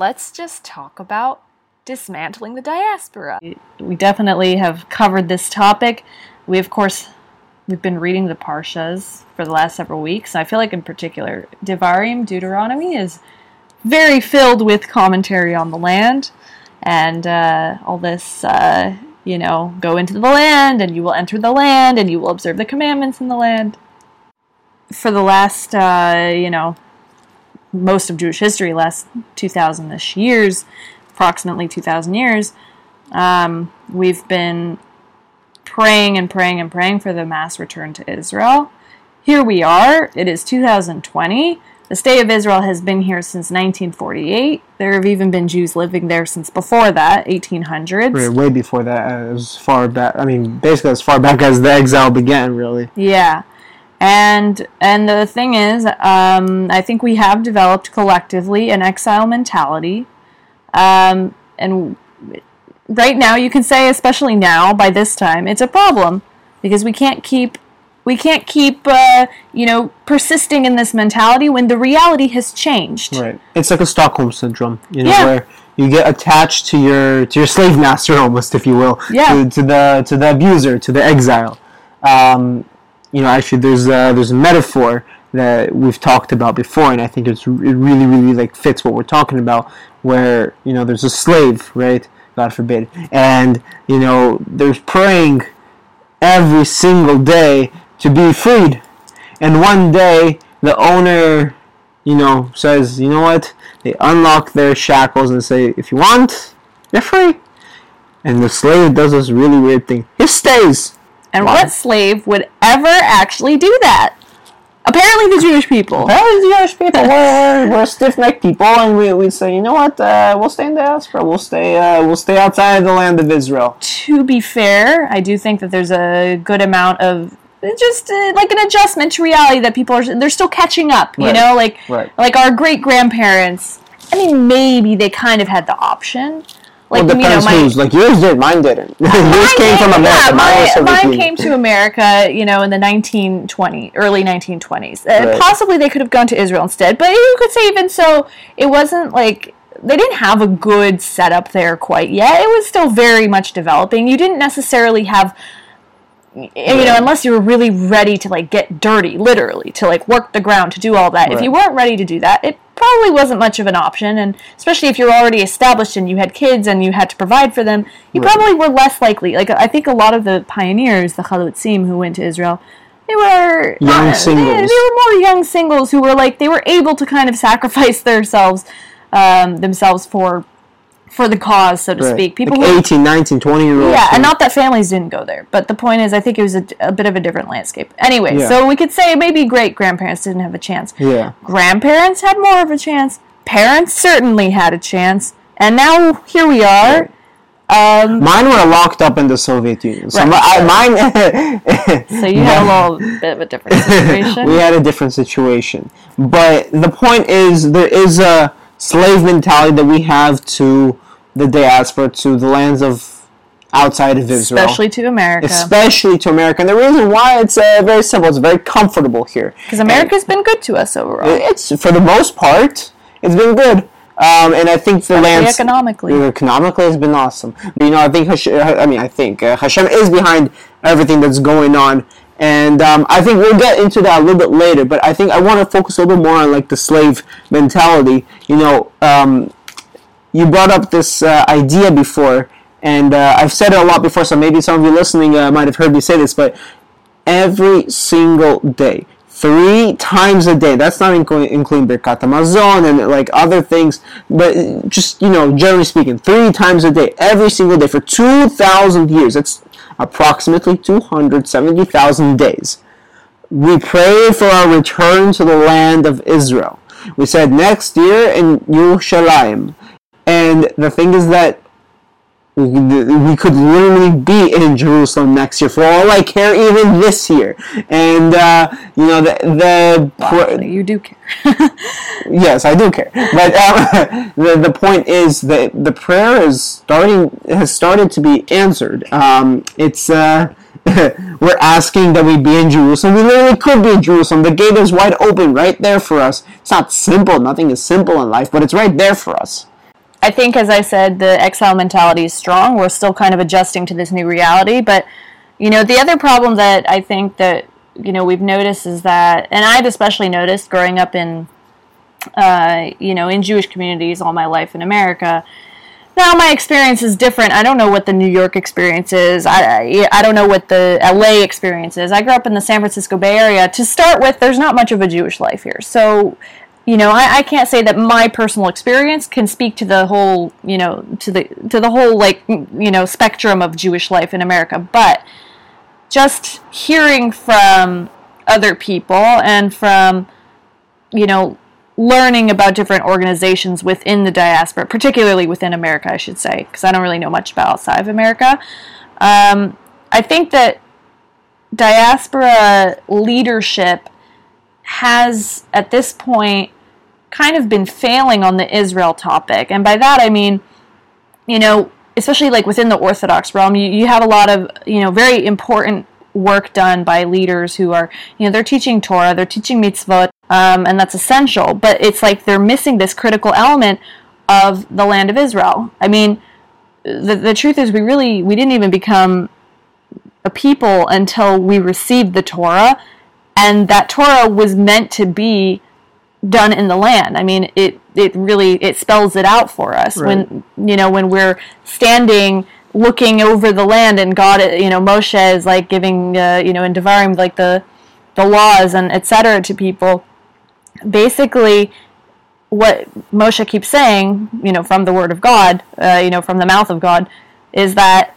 let's just talk about dismantling the diaspora. We definitely have covered this topic. We, of course, we've been reading the Parshas for the last several weeks. I feel like, in particular, Devarim, Deuteronomy, is very filled with commentary on the land and uh, all this, uh, you know, go into the land and you will enter the land and you will observe the commandments in the land. For the last, uh, you know, most of Jewish history, last 2,000 ish years, approximately 2,000 years, um, we've been praying and praying and praying for the mass return to Israel. Here we are. It is 2020. The state of Israel has been here since 1948. There have even been Jews living there since before that, 1800s. Way, way before that, as far back. I mean, basically as far back as the exile began, really. Yeah, and and the thing is, um, I think we have developed collectively an exile mentality, um, and right now you can say, especially now by this time, it's a problem because we can't keep we can't keep uh, you know persisting in this mentality when the reality has changed. Right. It's like a Stockholm syndrome, you know, Yeah. where you get attached to your to your slave master almost, if you will. Yeah. To, to the to the abuser, to the exile. Um, you know, actually, there's a, there's a metaphor that we've talked about before, and I think it's it really really like fits what we're talking about. Where you know, there's a slave, right? God forbid, and you know, there's praying every single day to be freed. And one day, the owner, you know, says, you know what? They unlock their shackles and say, if you want, you're free. And the slave does this really weird thing. He stays. And what slave would ever actually do that? Apparently, the Jewish people. Apparently, the Jewish people, we're, we're, we're stiff-necked people, and we, we say, you know what? Uh, we'll stay in the diaspora. We'll stay. Uh, we'll stay outside the land of Israel. to be fair, I do think that there's a good amount of just uh, like an adjustment to reality that people are they're still catching up. You Right. know, like Right. like our great grandparents. I mean, maybe they kind of had the option. Like well, you know, depends my whose. Like yours did, mine didn't. yours mine came from America. Yeah, mine mine, Soviet mine Union. came to America, you know, in the 1920 early 1920s. Uh, Right. Possibly they could have gone to Israel instead, but you could say even so, it wasn't like they didn't have a good setup there quite yet. It was still very much developing. You didn't necessarily have you know, unless you were really ready to like get dirty, literally, to like work the ground, to do all that. If you weren't ready to do that, it probably wasn't much of an option. And especially if you're already established and you had kids and you had to provide for them, you Right. probably were less likely. Like I think a lot of the pioneers, the Chalutzim who went to Israel, they were Young uh, They, singles. they were more young singles who were like they were able to kind of sacrifice themselves, um, themselves for for the cause, so to Right. speak. People like who 18, 19, 20 year olds. yeah, and not that families didn't go there, but the point is, I think it was a, a bit of a different landscape. Anyway, Yeah. so we could say maybe great grandparents didn't have a chance. Yeah. Grandparents had more of a chance. Parents certainly had a chance, and now here we are. Um, Mine were locked up in the Soviet Union. So Right. my, I, mine. so you had a little bit of a different situation. we had a different situation. But the point is, there is a slave mentality that we have to the diaspora, to the lands of outside of Israel. especially to America, Especially to America. And the reason why it's uh, very simple, it's very comfortable here. because America's been good to us overall, It's, for the most part, it's been good. Um, and I think the land economically. economically has been awesome. But you know, I think Hashem, I mean, I think uh, Hashem is behind everything that's going on, and um, I think we'll get into that a little bit later. But I think I want to focus a little bit more on like the slave mentality. You know, um, you brought up this uh, idea before, and uh, I've said it a lot before, so maybe some of you listening uh, might have heard me say this, but every single day, three times a day. That's not including, Birkat Hamazon and like other things, but just you know, generally speaking, three times a day, every single day for two thousand years. That's approximately two hundred seventy thousand days. We pray for our return to the land of Israel. We said next year in Yerushalayim, and the thing is that we, could literally be in Jerusalem next year for all I care, even this year. And uh, you know the the Wow, you do care. yes, I do care. But um, the the point is that the prayer is starting has started to be answered. Um, it's uh, we're asking that we be in Jerusalem. We literally could be in Jerusalem. The gate is wide open right there for us. It's not simple. Nothing is simple in life, but it's right there for us. I think, as I said, the exile mentality is strong. We're still kind of adjusting to this new reality. But, you know, the other problem that I think that, you know, we've noticed is that, and I've especially noticed growing up in, uh, you know, in Jewish communities all my life in America. Now, my experience is different. I don't know what the New York experience is. I, I, I don't know what the LA experience is. I grew up in the San Francisco Bay Area. To start with, there's not much of a Jewish life here. So, you know, I, I can't say that my personal experience can speak to the whole, you know, to the to the whole like you know spectrum of Jewish life in America. But just hearing from other people and from, you know, learning about different organizations within the diaspora, particularly within America, I should say, because I don't really know much about outside of America. Um, I think that diaspora leadership has, at this point, kind of been failing on the Israel topic. And by that I mean, you know, especially like within the Orthodox realm, you, you have a lot of, you know, very important work done by leaders who are, you know, they're teaching Torah, they're teaching mitzvot, um, and that's essential. But it's like they're missing this critical element of the land of Israel. I mean, the, the truth is we really, we didn't even become a people until we received the Torah, and that Torah was meant to be done in the land. I mean, it it really it spells it out for us Right. when you know when we're standing looking over the land and God, you know, Moshe is like giving uh, you know in Devarim like the the laws and etc. to people. Basically, what Moshe keeps saying, you know, from the Word of God, uh, you know, from the mouth of God, is that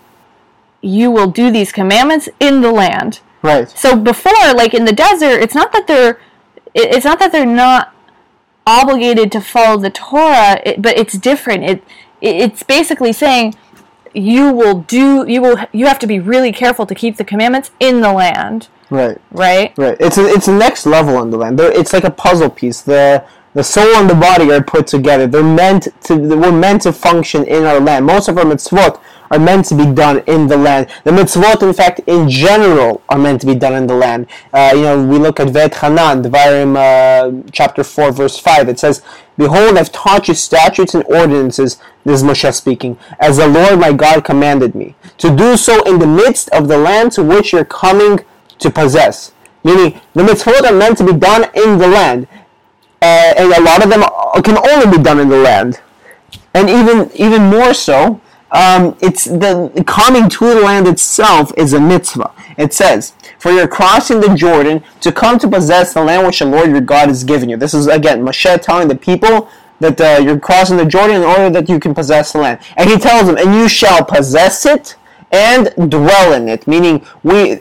you will do these commandments in the land. Right. So before, like in the desert, it's not that they're it's not that they're not obligated to follow the Torah, it, but it's different. It, it it's basically saying you will do you will you have to be really careful to keep the commandments in the land, Right. right? Right. It's a, it's the next level in the land. It's like a puzzle piece. The the soul and the body are put together. They're meant to. We're meant to function in our land. Most of our mitzvot are meant to be done in the land. The mitzvot, in fact, in general, are meant to be done in the land. Uh, you know, we look at Va'etchanan, Devarim, uh, chapter four, verse five. It says, "Behold, I've taught you statutes and ordinances." This is Moshe speaking, as the Lord my God commanded me to do so in the midst of the land to which you're coming to possess. Meaning, the mitzvot are meant to be done in the land, uh, and a lot of them can only be done in the land. And even even more so, um, it's the coming to the land itself is a mitzvah. It says, "For you're crossing the Jordan to come to possess the land which the Lord your God has given you." This is again Moshe telling the people that uh, you're crossing the Jordan in order that you can possess the land, and he tells them, "And you shall possess it and dwell in it," meaning we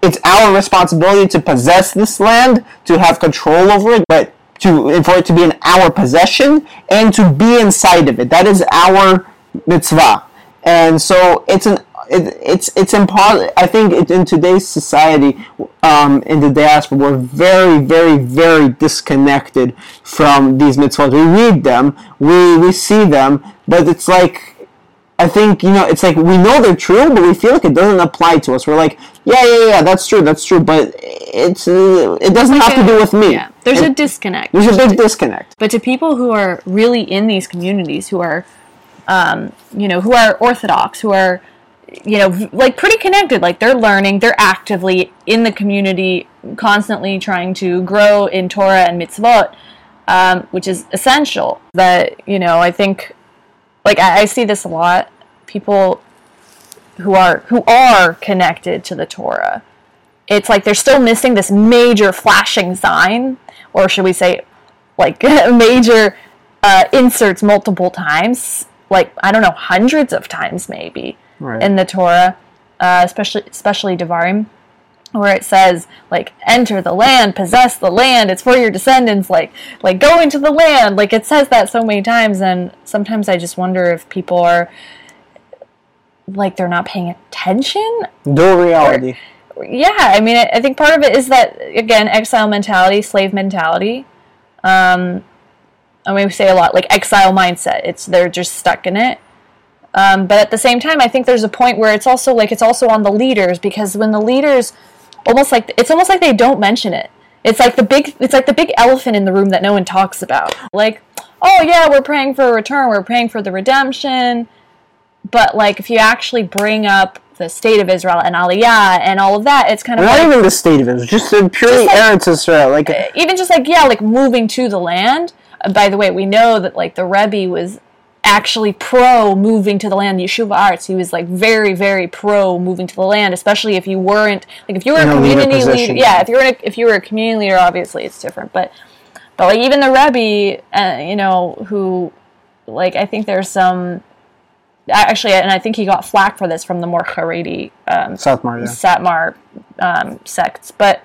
it's our responsibility to possess this land, to have control over it, but to and for it to be in our possession and to be inside of it. That is our mitzvah, and so it's an it, it's it's impossible. I think it, in today's society, um, in the diaspora, we're very, very, very disconnected from these mitzvot. We read them, we we see them, but it's like I think you know it's like we know they're true, but we feel like it doesn't apply to us. We're like, yeah, yeah, yeah, that's true, that's true, but it's uh, it doesn't have to do with me. Yeah, there's a disconnect. there's a big disconnect. But to people who are really in these communities, who are, um, you know, who are Orthodox, who are, you know, like pretty connected, like they're learning, they're actively in the community, constantly trying to grow in Torah and mitzvot, um, which is essential. That you know, I think, like I, I see this a lot. People who are who are connected to the Torah it's like they're still missing this major flashing sign, or should we say, like major uh, inserts multiple times, like I don't know, hundreds of times maybe Right. in the Torah, uh, especially especially Devarim, where it says like enter the land, possess the land, it's for your descendants, like like go into the land, like it says that so many times, and sometimes I just wonder if people are like they're not paying attention Dual reality. Yeah, I mean, I, think part of it is that again, exile mentality, slave mentality. Um, I mean, we say a lot like exile mindset. It's they're just stuck in it. Um, but at the same time, I think there's a point where it's also like it's also on the leaders because when the leaders almost like it's almost like they don't mention it. It's like the big it's like the big elephant in the room that no one talks about. Like oh yeah, we're praying for a return, we're praying for the redemption. But like, if you actually bring up the state of Israel and Aliyah and all of that, it's kind of Not like, even the state of Israel, just the purely Just like- Eretz Israel. Like, even just like yeah, like moving to the land. Uh, by the way, we know that like the Rebbe was actually pro moving to the land. Yishuv Ha'aretz, he was like very, very pro moving to the land, especially if you weren't like if you were In a community leader. Yeah, if you were a, if you were a community leader, obviously it's different. But but like even the Rebbe, uh, you know, who like I think there's some actually, and I think he got flack for this from the more Haredi um, Satmar, yeah. Satmar um, sects. But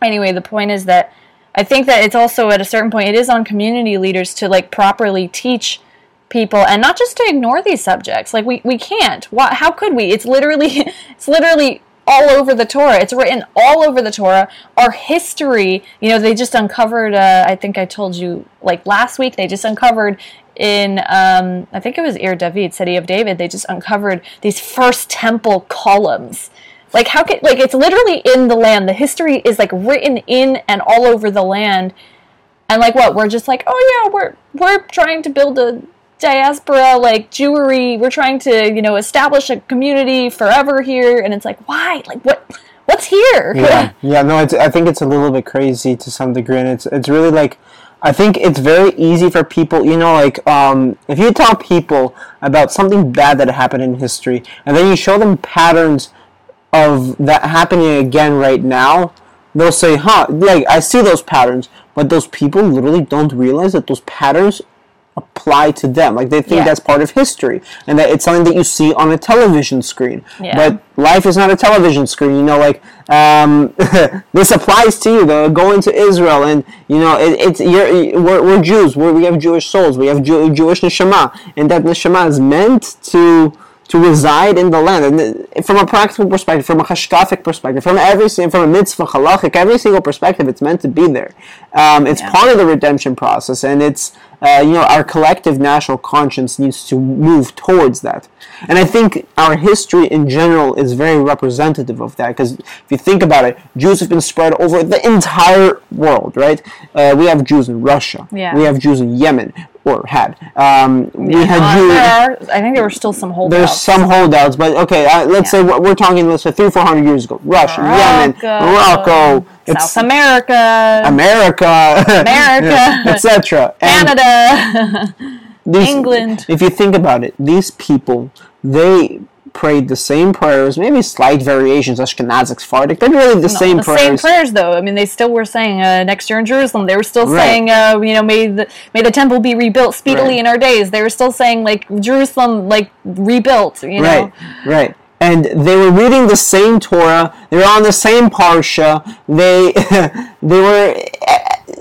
anyway, the point is that I think that it's also at a certain point it is on community leaders to like properly teach people and not just to ignore these subjects. Like we, we can't. Why, how could we? It's literally it's literally all over the Torah. It's written all over the Torah. Our history, you know, they just uncovered. Uh, I think I told you like last week. They just uncovered in um, I think it was Ir David, City of David. They just uncovered these first temple columns. Like how could like it's literally in the land. The history is like written in and all over the land. And like what? We're just like, oh yeah, we're we're trying to build a diaspora like Jewry. We're trying to, you know, establish a community forever here and it's like, why? Like what what's here? yeah, yeah. No, it's, I think it's a little bit crazy to some degree, and it's it's really like I think it's very easy for people. You know, like um, if you tell people about something bad that happened in history, and then you show them patterns of that happening again right now, they'll say, "Huh, like I see those patterns," but those people literally don't realize that those patterns apply to them. Like they think Yeah. that's part of history, and that it's something that you see on a television screen. Yeah. But life is not a television screen. You know, like um, this applies to you. The going to Israel, and you know, it, it's you're, we're, we're Jews. We're, we have Jewish souls. We have Jew, Jewish neshama, and that neshama is meant to to reside in the land. And uh, from a practical perspective, from a hashkafic perspective, from every from a mitzvah halachic, every single perspective, it's meant to be there. Um, it's Yeah. part of the redemption process, and it's uh, you know our collective national conscience needs to move towards that. And I think our history in general is very representative of that because if you think about it, Jews have been spread over the entire world, right? Uh, we have Jews in Russia. Yeah. We have Jews in Yemen, or had. Um, we Uh, had Jews. there are, I think there were still some holdouts. There's some holdouts, but okay, uh, let's Yeah. say we're, talking, let's say three, four hundred years ago. Russia, Yemen, Morocco, South America, America, America. etc. Canada. these- England. If you think about it, these people, they prayed the same prayers, maybe slight variations, Ashkenazic, Sephardic, but really the same the prayers. same prayers though. I mean, they still were saying uh, next year in Jerusalem. They were still Right. saying, uh, you know, may the may the temple be rebuilt speedily Right. in our days. They were still saying like Jerusalem like rebuilt. You know, Right, right. And they were reading the same Torah. They were on the same parsha. They they were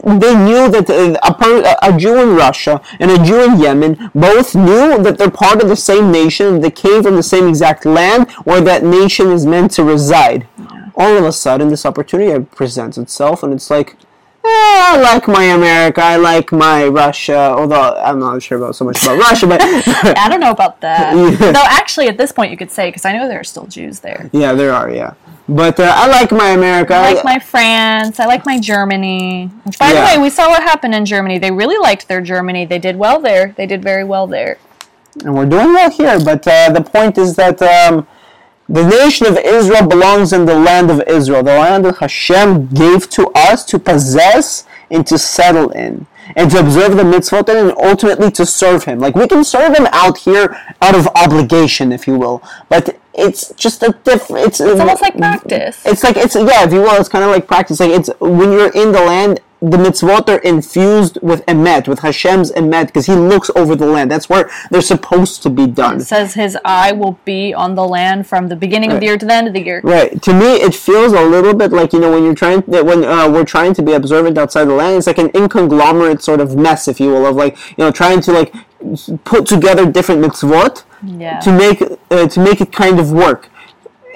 they knew that a, a Jew in Russia and a Jew in Yemen both knew that they're part of the same nation. They came from the same exact land where that nation is meant to reside. All of a sudden, this opportunity presents itself, and it's like. "Eh, I like my America. I like my Russia. Although I'm not sure about so much about Russia, but I don't know about that. Yeah. Though actually, at this point, you could say because I know there are still Jews there. Yeah, there are. Yeah, but uh, I like my America. I like my France. I like my Germany. By Yeah. the way, we saw what happened in Germany. They really liked their Germany. They did well there. They did very well there. and we're doing well here. But uh, the point is that um, the nation of Israel belongs in the land of Israel, the land that Hashem gave to us to possess and to settle in. And to observe the mitzvot and ultimately to serve Him. Like we can serve Him out here out of obligation, if you will. But it's just a different. It's, It's almost like practice. It's like it's yeah, if you will, it's kind of like practice. Like it's when you're in the land, the mitzvot are infused with emet, with Hashem's emet, because He looks over the land. That's where they're supposed to be done. It says his eye will be on the land from the beginning of the year to the end of the year. Right. To me, it feels a little bit like you know when you're trying when uh, we're trying to be observant outside the land. It's like an inconglomerate sort of mess, if you will, of like you know trying to like put together different mitzvot Yeah. to make uh, to make it kind of work,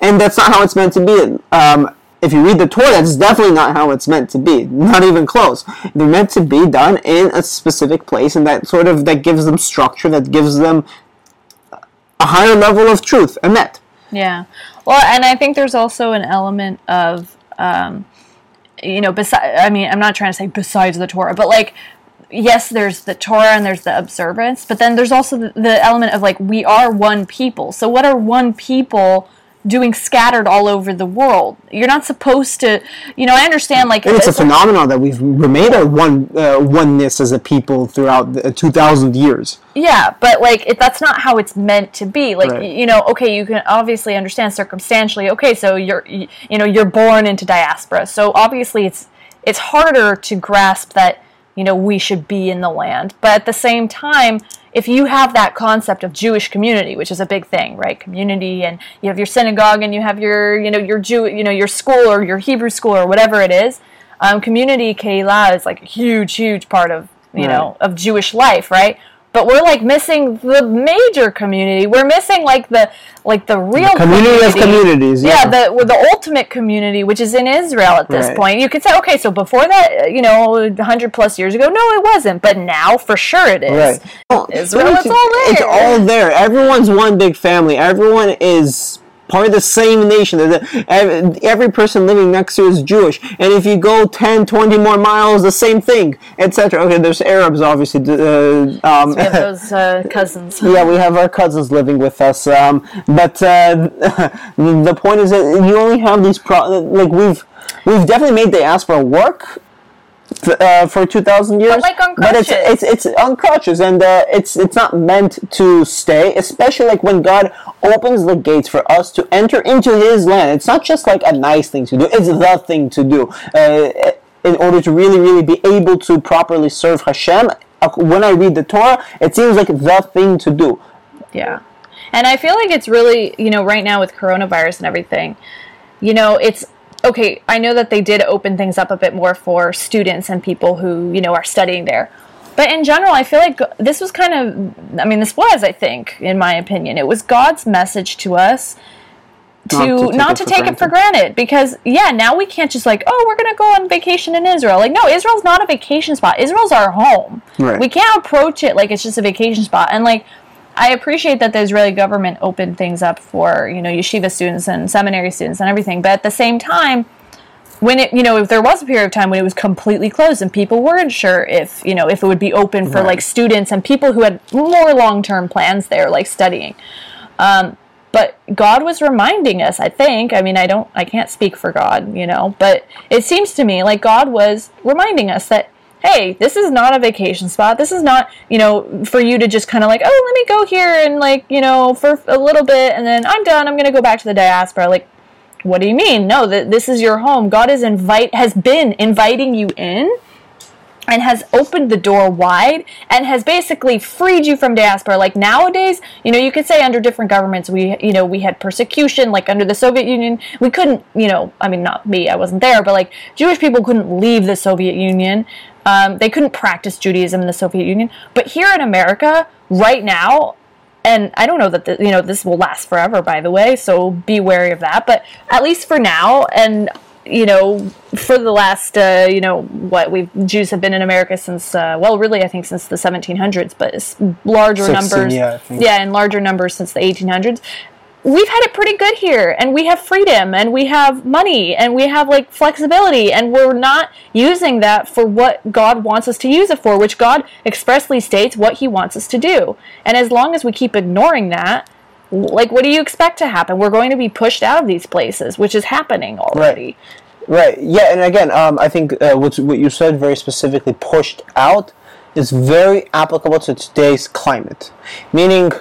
and that's not how it's meant to be. Um, if you read the Torah, that's definitely not how it's meant to be. Not even close. They're meant to be done in a specific place, and that sort of that gives them structure, that gives them a higher level of truth, emet. Yeah. Well, and I think there's also an element of, um, you know, besides, I mean, I'm not trying to say besides the Torah, but like, yes, there's the Torah and there's the observance, but then there's also the, the element of like we are one people. So what are one people doing scattered all over the world? You're not supposed to, you know. I understand like And it's a it's- phenomenon that we've remained our one uh, oneness as a people throughout the, uh, two thousand years. Yeah, but like it, that's not how it's meant to be. Like Right. you know, okay, you can obviously understand circumstantially. Okay, so you're y- you know you're born into diaspora, so obviously it's it's harder to grasp that you know we should be in the land. But at the same time, if you have that concept of Jewish community, which is a big thing, right? Community, and you have your synagogue, and you have your you know your Jew you know your school or your Hebrew school or whatever it is. Um, community keilah is like a huge, huge part of you know of Jewish life, right? But we're like missing the major community. We're missing like the like the real community of communities, Yeah, yeah. the the ultimate community, which is in Israel at this Right. point. You could say, okay, so before that, uh, you know, hundred plus years ago, no, it wasn't. But now, for sure, it is. Right. Israel, But it's all there. It's all there. Everyone's one big family. Everyone is part of the same nation. Every person living next to you is Jewish. And if you go 10, 20 more miles, the same thing, etc. Okay, there's Arabs, obviously. Uh, um, We have those uh, cousins. yeah, we have our cousins living with us. Um, but uh, the point is that you only have these pro- like we've we've definitely made the diaspora work. Uh, for two thousand years, like on but it's it's it's on crutches, and uh, it's it's not meant to stay. Especially like when God opens the gates for us to enter into His land. It's not just like a nice thing to do; it's the thing to do. Uh, in order to really, really be able to properly serve Hashem, uh, when I read the Torah, it seems like the thing to do. Yeah. And I feel like it's really, you know, right now with coronavirus and everything, you know, it's okay. I know that they did open things up a bit more for students and people who, you know, are studying there. But in general, I feel like this was kind of, I mean, this was, I think, in my opinion, it was God's message to us to not to take, it, for granted because yeah now we can't just like oh we're gonna go on vacation in israel like no israel's not a vacation spot israel's our home Right. we can't approach it like it's just a vacation spot and like i appreciate that the israeli government opened things up for you know yeshiva students and seminary students and everything but at the same time when it you know if there was a period of time when it was completely closed and people weren't sure if you know if it would be open for Right. like students and people who had more long-term plans there like studying um, but God was reminding us, I think. I mean, I don't, I can't speak for God, you know, but it seems to me like God was reminding us that, hey, this is not a vacation spot. This is not, you know, for you to just kind of like, oh, let me go here and like, you know, for a little bit and then I'm done. I'm going to go back to the diaspora. Like, what do you mean? No, that this is your home. God is invite has been inviting you in and has opened the door wide and has basically freed you from diaspora like nowadays you know you could say under different governments we you know we had persecution like under the soviet union we couldn't you know i mean not me i wasn't there but like jewish people couldn't leave the soviet union um, they couldn't practice judaism in the soviet union but here in america right now and I don't know that the, you know this will last forever, by the way. So be wary of that. But at least for now, and you know, for the last uh, you know what we Jews have been in America since uh, well, really I think since the 1700s, but larger 16, numbers, yeah, yeah, in larger numbers since the 1800s. We've had it pretty good here, and we have freedom, and we have money, and we have like flexibility, and we're not using that for what God wants us to use it for, which God expressly states what He wants us to do. And as long as we keep ignoring that, like, what do you expect to happen? We're going to be pushed out of these places, which is happening already. Right. right. Yeah, and again, um, I think uh, what what you said very specifically, pushed out, is very applicable to today's climate. Meaning,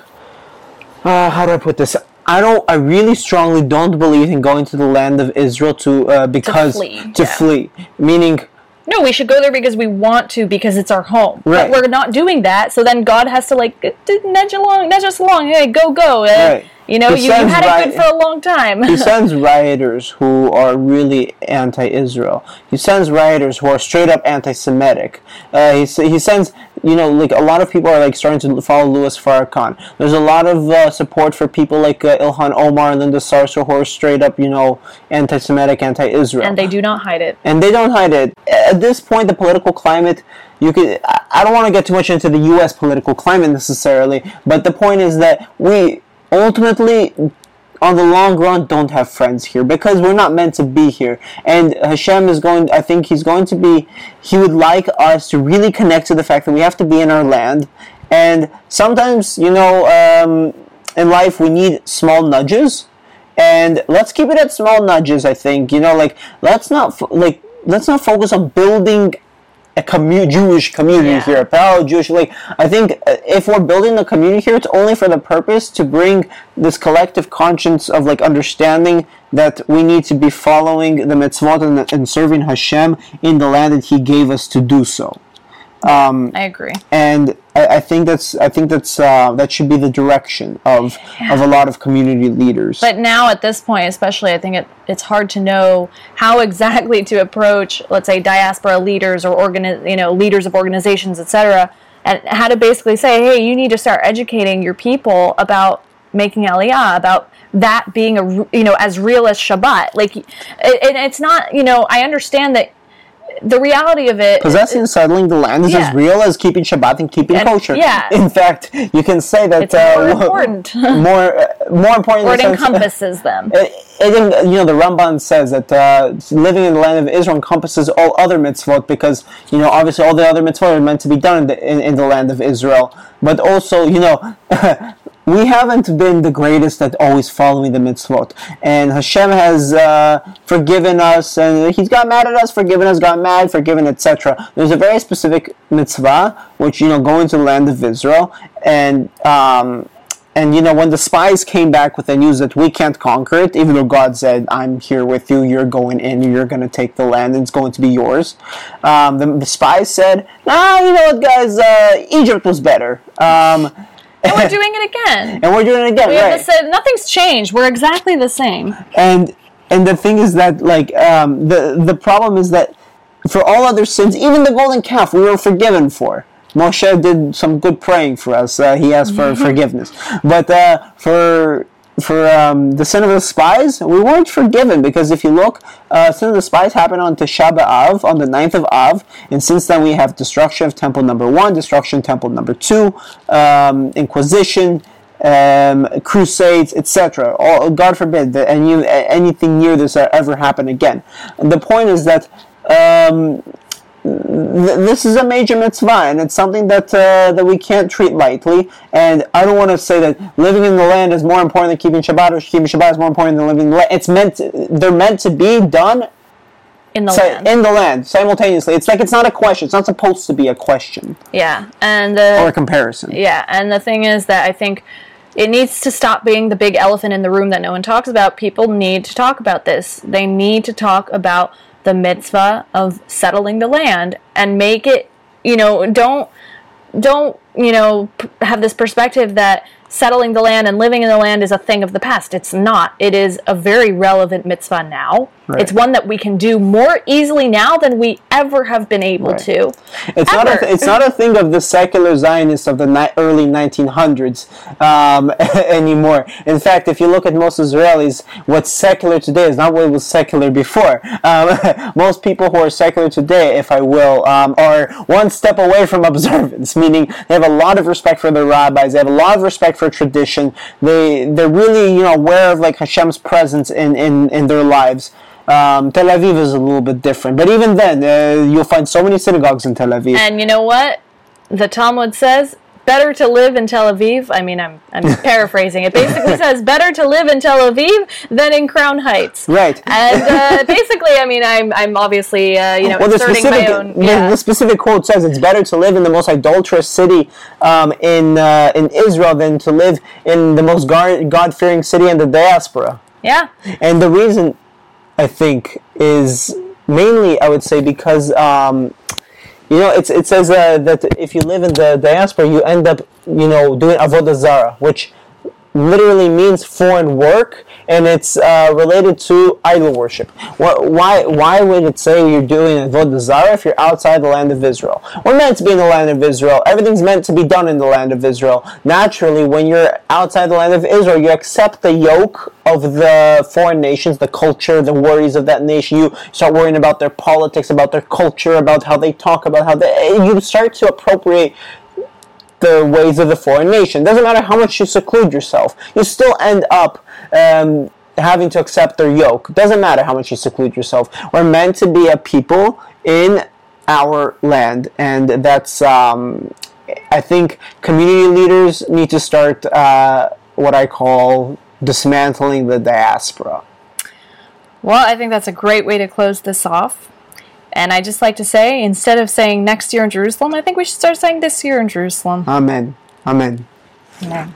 uh, how do I put this? I don't. I really strongly don't believe in going to the land of Israel to uh, because flee, to yeah. flee. Meaning, No, we should go there because we want to, because it's our home. Right. But we're not doing that, so then God has to like nudge along, nudge us along. Hey, go, go. Uh, Right. You know, you, you had it good for a long time. he sends rioters who are really anti-Israel. He sends rioters who are straight up anti-Semitic. Uh, he he sends you know like a lot of people are like starting to follow Louis Farrakhan. There's a lot of uh, support for people like uh, Ilhan Omar and Linda Sarsour who are straight up you know anti-Semitic, anti-Israel and they do not hide it. and they don't hide it. At this point, the political climate, you could. I I don't want to get too much into the U.S. political climate necessarily, but the point is that we ultimately on the long run don't have friends here because we're not meant to be here. And Hashem is going. I think he's going to be. He would like us to really connect to the fact that we have to be in our land. And sometimes, you know, um, in life we need small nudges. And let's keep it at small nudges. I think you know, like let's not like let's not focus on building a commu- Jewish community Yeah. here, a parallel Jewish. Like I think uh, if we're building a community here, it's only for the purpose to bring this collective conscience of like understanding that we need to be following the mitzvot and, and serving Hashem in the land that He gave us to do so. Um, I agree. and I, I think that's I think that's uh, that should be the direction of of a lot of community leaders. But now at this point, especially, I think it, it's hard to know how exactly to approach, let's say, diaspora leaders or organi- you know leaders of organizations, etc., and how to basically say, hey, you need to start educating your people about making aliyah, about that being a you know as real as Shabbat. Like, it, and it's not you know I understand that the reality of it. Possessing and settling the land is Yeah. as real as keeping Shabbat and keeping And- kosher. yeah. In fact, you can say that It's uh, more important. more uh, more important. or it encompasses them. It, it, you know, the Ramban says that uh, living in the land of Israel encompasses all other mitzvot because, you know, obviously all the other mitzvot are meant to be done in the, in, in the land of Israel. But also, you know, we haven't been the greatest at always following the mitzvot. And Hashem has uh, forgiven us, and He's got mad at us, forgiven us, got mad, forgiven, etc. There's a very specific mitzvah, which, you know, going to the land of Israel, and um, and you know, when the spies came back with the news that we can't conquer it, even though God said, "I'm here with you. You're going in. You're going to take the land. And it's going to be yours," um, the, the spies said, "Nah, you know what, guys? Uh, Egypt was better." Um, and we're doing it again. and we're doing it again, We have right? say nothing's changed. We're exactly the same. and and the thing is that like um, the the problem is that for all other sins, even the golden calf, we were forgiven for. Moshe did some good praying for us. Uh, he asked for forgiveness, but uh, for for um, the sin of the spies, we weren't forgiven because if you look, uh, sin of the spies happened on Tisha B'Av, on the 9th of Av, and since then we have destruction of temple number one, destruction of temple number two, um, Inquisition, um, crusades, etc. God forbid that any anything near this ever happen again. And the point is that um, this is a major mitzvah, and it's something that uh, that we can't treat lightly. And I don't want to say that living in the land is more important than keeping Shabbat, or keeping Shabbat is more important than living in the land. It's meant to, they're meant to be done In the si- land. in the land simultaneously. It's like it's not a question. It's not supposed to be a question yeah. And the or a comparison. Yeah, and the thing is that I think it needs to stop being the big elephant in the room that no one talks about. People need to talk about this. They need to talk about the mitzvah of settling the land and make it, you know, don't don't, you know, have this perspective that settling the land and living in the land is a thing of the past. It's not. It is a very relevant mitzvah now. Right. It's one that we can do more easily now than we ever have been able Right. to. It's not Ever. a it's not a thing of the secular Zionists of the ni- early 1900s um, anymore. In fact, if you look at most Israelis, what's secular today is not what was secular before. Um, most people who are secular today, if I will, um, are one step away from observance, meaning they have a lot of respect for their rabbis, they have a lot of respect for tradition. They they're really you know aware of like Hashem's presence in in, in their lives. Um, Tel Aviv is a little bit different, but even then, uh, you'll find so many synagogues in Tel Aviv. And you know what? The Talmud says better to live in Tel Aviv. I mean, I'm, I'm paraphrasing. It basically says better to live in Tel Aviv than in Crown Heights. Right. And uh, basically, I mean, I'm, I'm obviously, uh, you know, well, the specific, my own. the, Yeah. the specific quote says it's better to live in the most idolatrous city um, in uh, in Israel than to live in the most God fearing city in the diaspora. yeah. And the reason, I think, is mainly I would say because um, you know it's, it says uh, that if you live in the diaspora, you end up you know doing avodah zara, which literally means foreign work, and it's uh, related to idol worship. Wh- Why? Why would it say you're doing avodah zara if you're outside the land of Israel? We're meant to be in the land of Israel. Everything's meant to be done in the land of Israel. Naturally, when you're outside the land of Israel, you accept the yoke of the foreign nations, the culture, the worries of that nation. You start worrying about their politics, about their culture, about how they talk, about how they. You start to appropriate the ways of the foreign nation. Doesn't matter how much you seclude yourself, you still end up um, having to accept their yoke. Doesn't matter how much you seclude yourself. We're meant to be a people in our land, and that's. Um, I think community leaders need to start uh, what I call dismantling the diaspora. Well, I think that's a great way to close this off. And I just like to say, instead of saying next year in Jerusalem, I think we should start saying this year in Jerusalem. Amen. Amen. Amen.